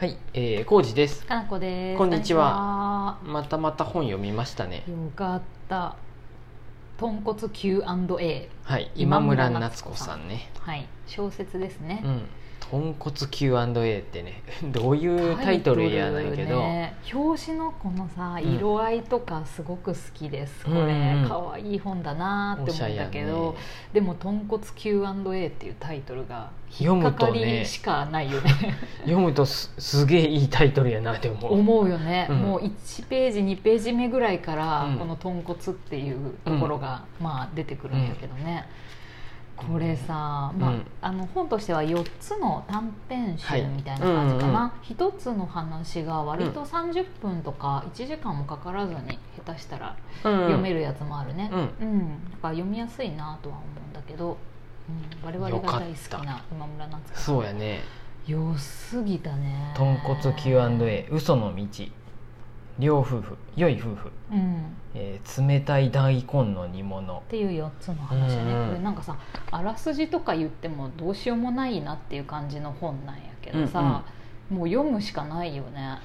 はい、えー、浩二です。かなこです。こんにちは。またまた本読みましたね。よかった。豚骨 Q&A。はい、今村夏子さんね。はい、小説ですねう。ん、豚骨 Q&A ってね、どういうタイトルやないけど、ね、表紙のこのさうん。色合いとかすごく好きです、こうんうん。れ可愛い本だなって思うんだけど、おしゃでも「豚骨 Q&A」っていうタイトルが引っかかりしかないよね。読むとすすげえいいタイトルやなって思う。思うよね、うん。もう1ページ2ページ目ぐらいから、うん。この豚骨っていうところが、まあ、出てくるんやけどね、これさ、まあうん。あの本としては4つの短編はい集みたいな感じかうんうんな、1つの話が割と30分とか1時間もかからずに下手したらうん読めるやつもあるね、うん。うん。だから読みやすいなとは思うんだけど、うん、我々が大好きな今村夏子そうやね。良すぎたね。豚骨 Q&A、嘘の道、両夫婦、良い夫婦、うん。えー冷たい大根の煮物。っ。ていう4つの話ね、うんうんこれなんかさあらすじとか言ってもどうしようもないなっていう感じの本なんやけどさ、もう読むしかないよね。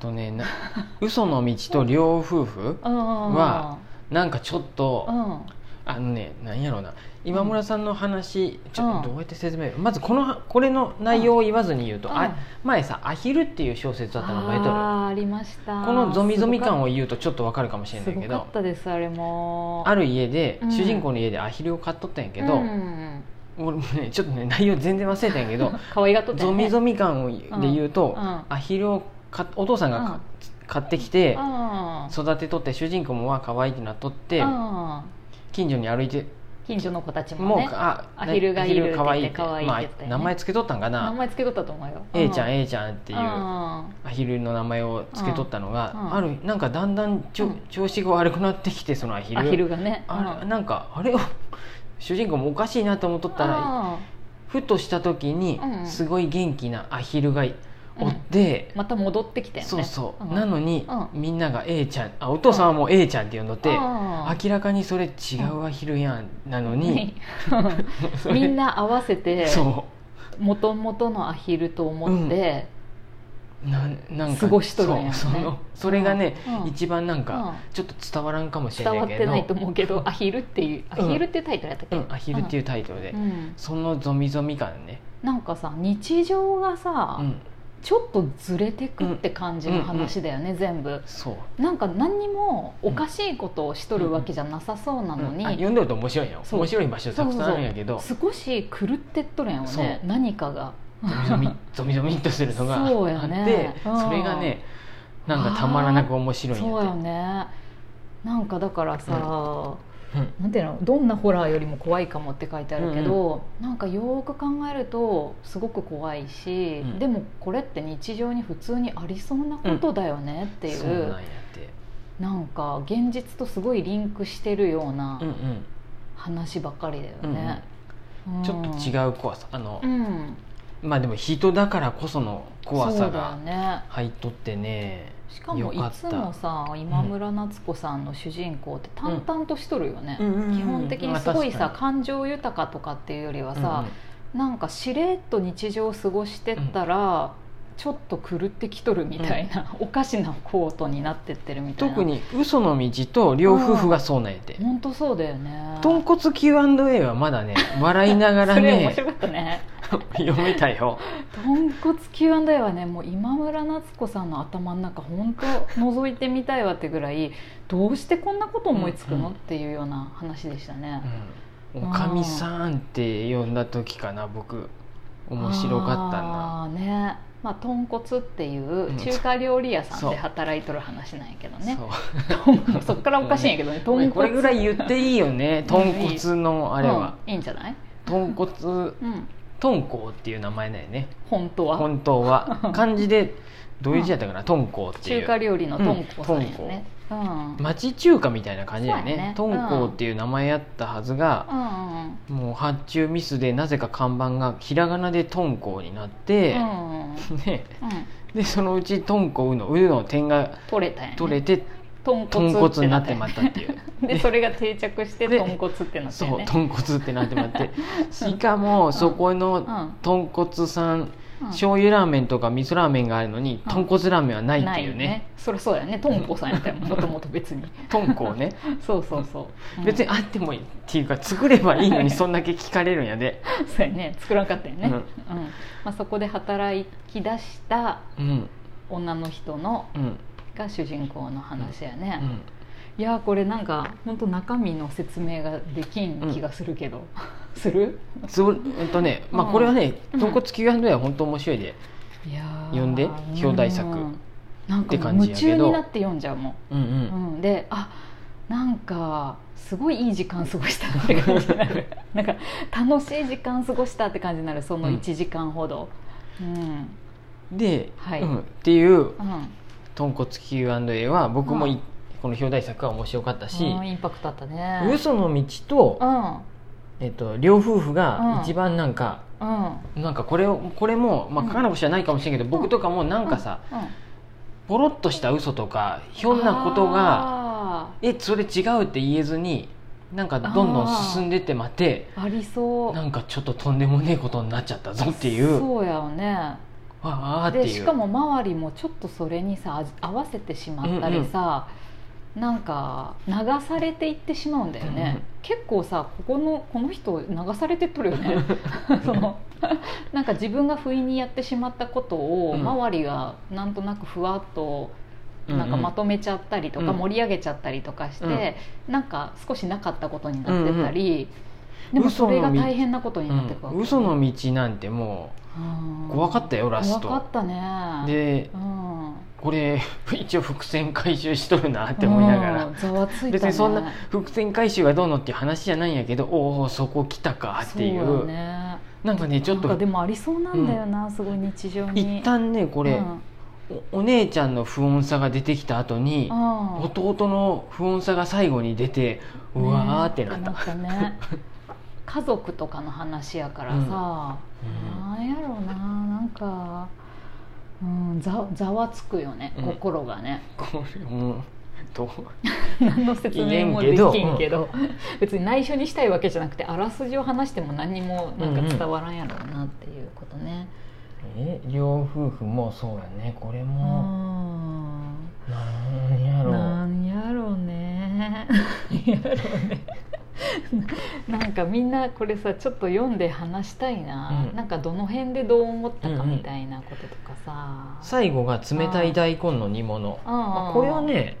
とね、な 嘘の道と両夫婦うんはなんかちょっと、うん。あのね、なんやろうな今村さんの話、ちょうん。どうやって説明？まずこのこれの内容を言わずに言うと、うん。あ前さ「アヒル」っていう小説だったの覚えとる？ありました。このゾミゾミ感をす言うとちょっとわかるかもしれないけどごかったですあれも。ある家で、うん。主人公の家でアヒルを飼っとったんやけど、うん。俺もねちょっとね内容全然忘れたんやけど 可愛がっとったゾミゾミ感をで言うと、うん。アヒルをかお父さんが買ってきてうん。育てとって主人公もは可愛いってなっとってうん。近所に歩いて近所の子たちもうもねあアヒルがいるって可愛いって言って可愛いって言ったよね。まあ、名前つけとったんかな。名前つけとったと思うよ。A ちゃんっ A ちゃんっていうアヒルの名前をつけとったのが、うん。うん。あるなんかだんだんちょ、うん。調子が悪くなってきてそのアヒルアヒルがね。あうん。なんかあれを主人公もおかしいなと思っとったらあふとした時にうん。すごい元気なアヒルがおって、ーまた戻ってきたよね。そうそう、ん。なのに、うみんなが A ちゃんあお父さんはもう A ちゃんって呼んどって、あ明らかにそれ違うアヒルやんなのに、みんな合わせてそもともとのアヒルと思って、うなん。なんか過ごしとるんやね。そのそれがね、うん。一番なんかうん。ちょっと伝わらんかもしれ伝ないけど。わってないと思うけどアヒルっていうアヒルっていうタイトルやったっけ、うん、アヒルっていうタイトルで、うん。そのゾミゾミ感ね、なんかさ日常がさ、うん、ちょっとずれてくって感じの話だよね、全部。そう。なんか何にもおかしいことをしとるわけじゃなさそうなのに、うんあ読んでると面白いよ。そう。面白い場所たくさんあるんやけど。少し狂ってっとるんよそう。ね何かが。ゾミゾミゾミっとするのがあってそうやね。うんそれがねなんかたまらなく面白いんそうよやってね。なんかだからさ、うん。なんていうのどんなホラーよりも怖いかもって書いてあるけど、なんかよーく考えるとすごく怖いし、うん。でもこれって日常に普通にありそうなことだよねっていう、そうなん。やってなんか現実とすごいリンクしてるようなうんうん。話ばっかりだよね、ちょっとう違う怖さ。あの、うんまあでも人だからこその怖さがね。入っとってねしかもいつもさ今村夏子さんの主人公って淡々としとるよね、うん。うんうんうん。基本的にすごいさまあ感情豊かとかっていうよりはさ、うんなんかしれっと日常を過ごしてったら、ちょっと狂ってきとるみたいな、おかしなコートになってってるみたいな。特に嘘の道と両夫婦がそうなんやて。本当そうだよね。豚骨 Q&A はまだね笑いながら それ面ね白かったね 読めたよ豚骨 Q&A はねもう今村夏子さんの頭の中本当覗いてみたいわってぐらいどうしてこんなこと思いつくの、うんうんっていうような話でしたね、うん。おかみさんって呼んだ時かな僕面白かったなあーね。まあ豚骨っていう中華料理屋さんで働いとる話なんやけどね、そう。そっからおかしいんやけどね豚骨 これぐらい言っていいよね豚骨のあれは、うん。いいんじゃない、豚骨うん、豚香っていう名前だよね。本当は。本当は。漢字でどういう字やったかな？豚香っていう。中華料理の豚骨さんやね、うん町中華みたいな感じだよね。そうやね。っていう名前やったはずが、うん。もう発注ミスでなぜか看板がひらがなで豚香になって、うん ね。うん。でそのうち豚香の「う」の点が取れたね、取れて豚豚骨骨になってまったっていう。でそれが定着してで豚骨ってなってそう豚骨ってなってまって。しかもそこのうん。豚骨さんうん醤油ラーメンとか味噌ラーメンがあるのにうん。豚骨ラーメンはないっていうね。そりゃそうだよね。とんこさんやったよもともと別に。豚骨ね。そうそうそう、うん。別にあってもいいっていうか作ればいいのに そんだけ聞かれるんやで。そうやね。作らんかったよね、うん。うん。まあ、そこで働き出したうん。女の人のうんが主人公の話やね、うん。いやーこれなんか本当中身の説明ができん気がするけど、する？そうえっとねまあうん。これはねうん。豚骨 Q&A は本当面白いで。いやー。読んで表題作うんなんってか夢中になって読んじゃうもうんうん。ん、うん、であなんかすごいいい時間過ごしたって感じになる。なんか楽しい時間過ごしたって感じになるそのうん1時間ほど。うん。で、はい。うん。っていううん豚骨 Q&A は僕もい、うん。この表題作は面白かったしうんインパクトあったね。嘘の道とう、ん。えっと、両夫婦うん。が一番なんか、うん。なんかこれをこれも、まあ、かなくちゃないかもしれんけど、僕とかもなんかさ、ポロッとした嘘とかひょんなことがあえそれ違うって言えずになんかどんどん進んでってまってー。ありそう。なんかちょっととんでもねえことになっちゃったぞっていう。そうやよねでしかも周りもちょっとそれにさあ合わせてしまったりさ、なんか流されていってしまうんだよね、うんうん。結構さここのこの人流されてっとるよね。そのなんか自分が不意にやってしまったことをうん。周りがなんとなくふわっとなんかまとめちゃったりとかうん。盛り上げちゃったりとかして、なんか少しなかったことになってたり、でもそれが大変なことになってくわけ、うん。嘘の道なんてもう怖かったよラス怖かトったね。でうん。これ 一応伏線回収しとるなって思いながら。別にそんな伏線回収がどうのっていう話じゃないんやけどおおそこ来たかっていう。なんかねちょっと。でもありそうなんだよな、すごい日常に。一旦ねこれ、うん。おお姉ちゃんの不穏さが出てきた後にうん。弟の不穏さが最後に出てうわーってなった、ね 家族とかの話やからさ、うん。なんやろうな。なんか、うん、ざざわつくよね、うん。心がね。これもうどう？何の説明もで言えんけど。きんけど、別に内緒にしたいわけじゃなくてあらすじを話しても何にもなんか伝わらんやろうなっていうことね、え両夫婦もそうやね。これうもん。なんやろう。なんやろうね。やろうねなんかみんなこれさちょっと読んで話したいな、うん。なんかどの辺でどう思ったかうんうんみたいなこととかさ、最後が冷たい大根の煮物。うんまあこれはね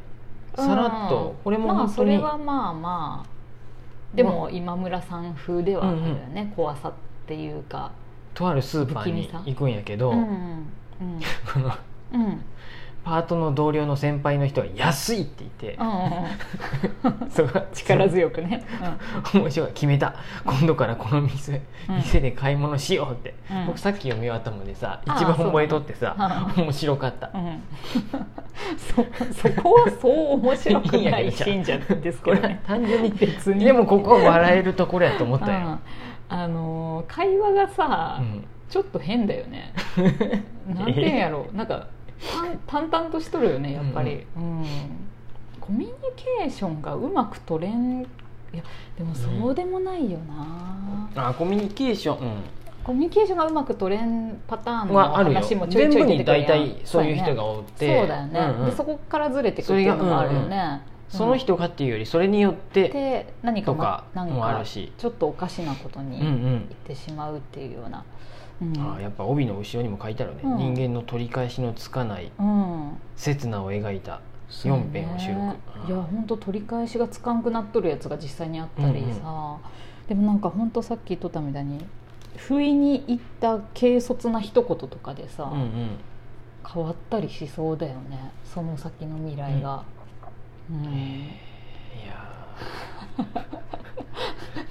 さらっとこれもまあ本当に。それはまあまあでも今村さん風ではあるよね、怖さっていうか。とあるスーパーに行くんやけど、うんうん このうんうんパートの同僚の先輩の人が「安い!」って言って、力強くね、面白い。決めた。今度からこの店,、うん。店で買い物しようって、うん。僕さっき読み終わったのでさ一番覚えとってさ面白かった、うん、そそこはそう面白くない信者ですけこれ。はどね単純に別に。でもここは笑えるところやと思ったよ、うん。あのー会話がさ、うん。ちょっと変だよね。なんていうんやろなんか淡淡々としとるよねやっぱり、うん。コミュニケーションがうまく取れんいやでもそうでもないよな、あコミュニケーション、うん。コミュニケーションがうまく取れんパターンの話もちょいちょい出てくるやん。全部に大体そういう人がおって。そうだよね、うんうん。でそこからずれてくっていうのもあるよね、その人がっていうよりそれによってで何かもあかるし。ちょっとおかしなことにうんう言っんてしまうっていうような、うん。あやっぱ帯の後ろにも書いてあるね、うん。人間の取り返しのつかないうん。刹那を描いたそうね。4編を収録、いや本当取り返しがつかんくなっとるやつが実際にあったりさ、でもなんか本当さっき言っとったみたいに不意に言った軽率な一言とかでさ、うんうん。変わったりしそうだよね。その先の未来が、うんいや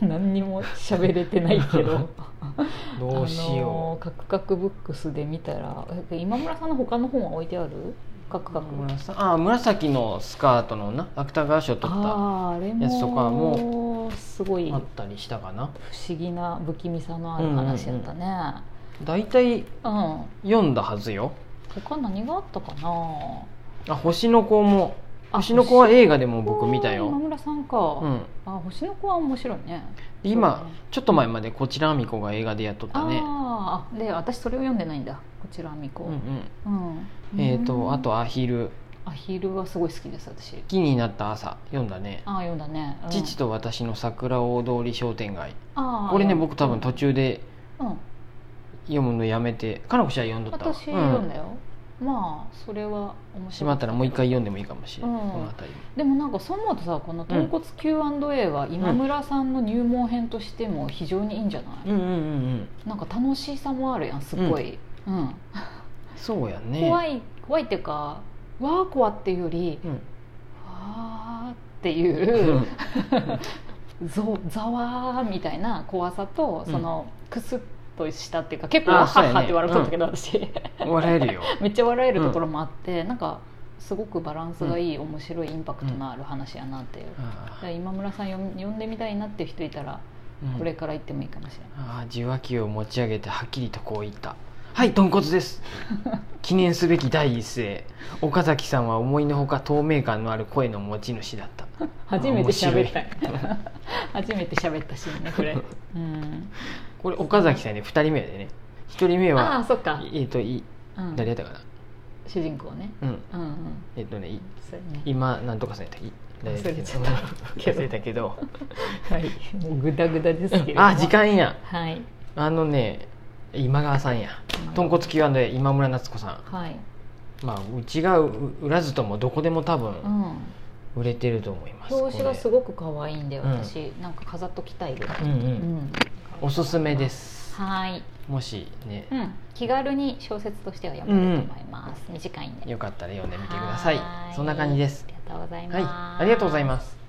何にも喋れてないけど。ー どうしあのよーカクカクブックスで見たらえ今村さんの他の本は置いてある？カクカうク紫あ紫のスカートのな芥川賞取ったやつとかもすごい不あったりしたかな。思議な不気味さのある話やったね。大体うん、読んだはずよ。他何があったかな？あ星の子もあ星の子は映画でも僕見た今よ、村さんか、うん、あ星の子は面白いね。で今ね。ちょっと前までこちらあみこが映画でやっとったね。ああで私それを読んでないんだ。こちらあみこうんうん。うん。えっ、とうん。あとアヒル。アヒルはすごい好きです私。木になった朝読んだね。ああ読んだね、うん。父と私の桜大通り商店街。ああこれね僕多分途中でうん。読むのやめてかなこちゃん読んどったわ。私読ん。うんだよ、まあそれは面白い。しまったらもう一回読んでもいいかもしれない、うん。この辺りでもなんかそう思うとさこの「豚骨 Q&A」は今村さんの入門編としても非常にいいんじゃない、うんうんうんうん。なんか楽しさもあるやんすっごい、うん。そうやね。怖い怖いっていうかわー怖っていうよりうん。わーっていうう ぞざわーみたいな怖さとうん。そのクスッとしたっていうか結構はっはって笑っとったけど、私。笑えるよ。めっちゃ笑えるところもあって、なんかすごくバランスがいい、面白いインパクトのある話やなっていう、だあから今村さん読んでみたいなっていう人いたらこれから言ってもいいかもしれない、あー受話器を持ち上げてはっきりとこう言った「はい豚骨です」記念すべき第一声。岡崎さんは思いのほか透明感のある声の持ち主だった。初めて喋った。初めて喋ったシーンねこれ、うん、これ岡崎さんね。2人目でね。1人目ああはそっか、えっ、というん。誰やったかな。主人公ね。うん。うんうん。えっ、とねいそうやね。今なんとかさんやったっけ？誰やったっけ忘れちゃった。忘れたけど。はい。もうグダグダですけれどもあ時間やはい。あのね今川さんや。豚骨 Q&A 今村夏子さん。はい、まあうちがう売らずともどこでも多分うん、売れてると思います。表紙がすごごく可愛いんでうん。私、なんか飾っときたいぐらい、うんうん、うんおすすめです。はい、もしね。うん、気軽に小説としては読めると思います、短いんで。よかったら読んでみてください。そんな感じです。ありがとうございます、はい。ありがとうございます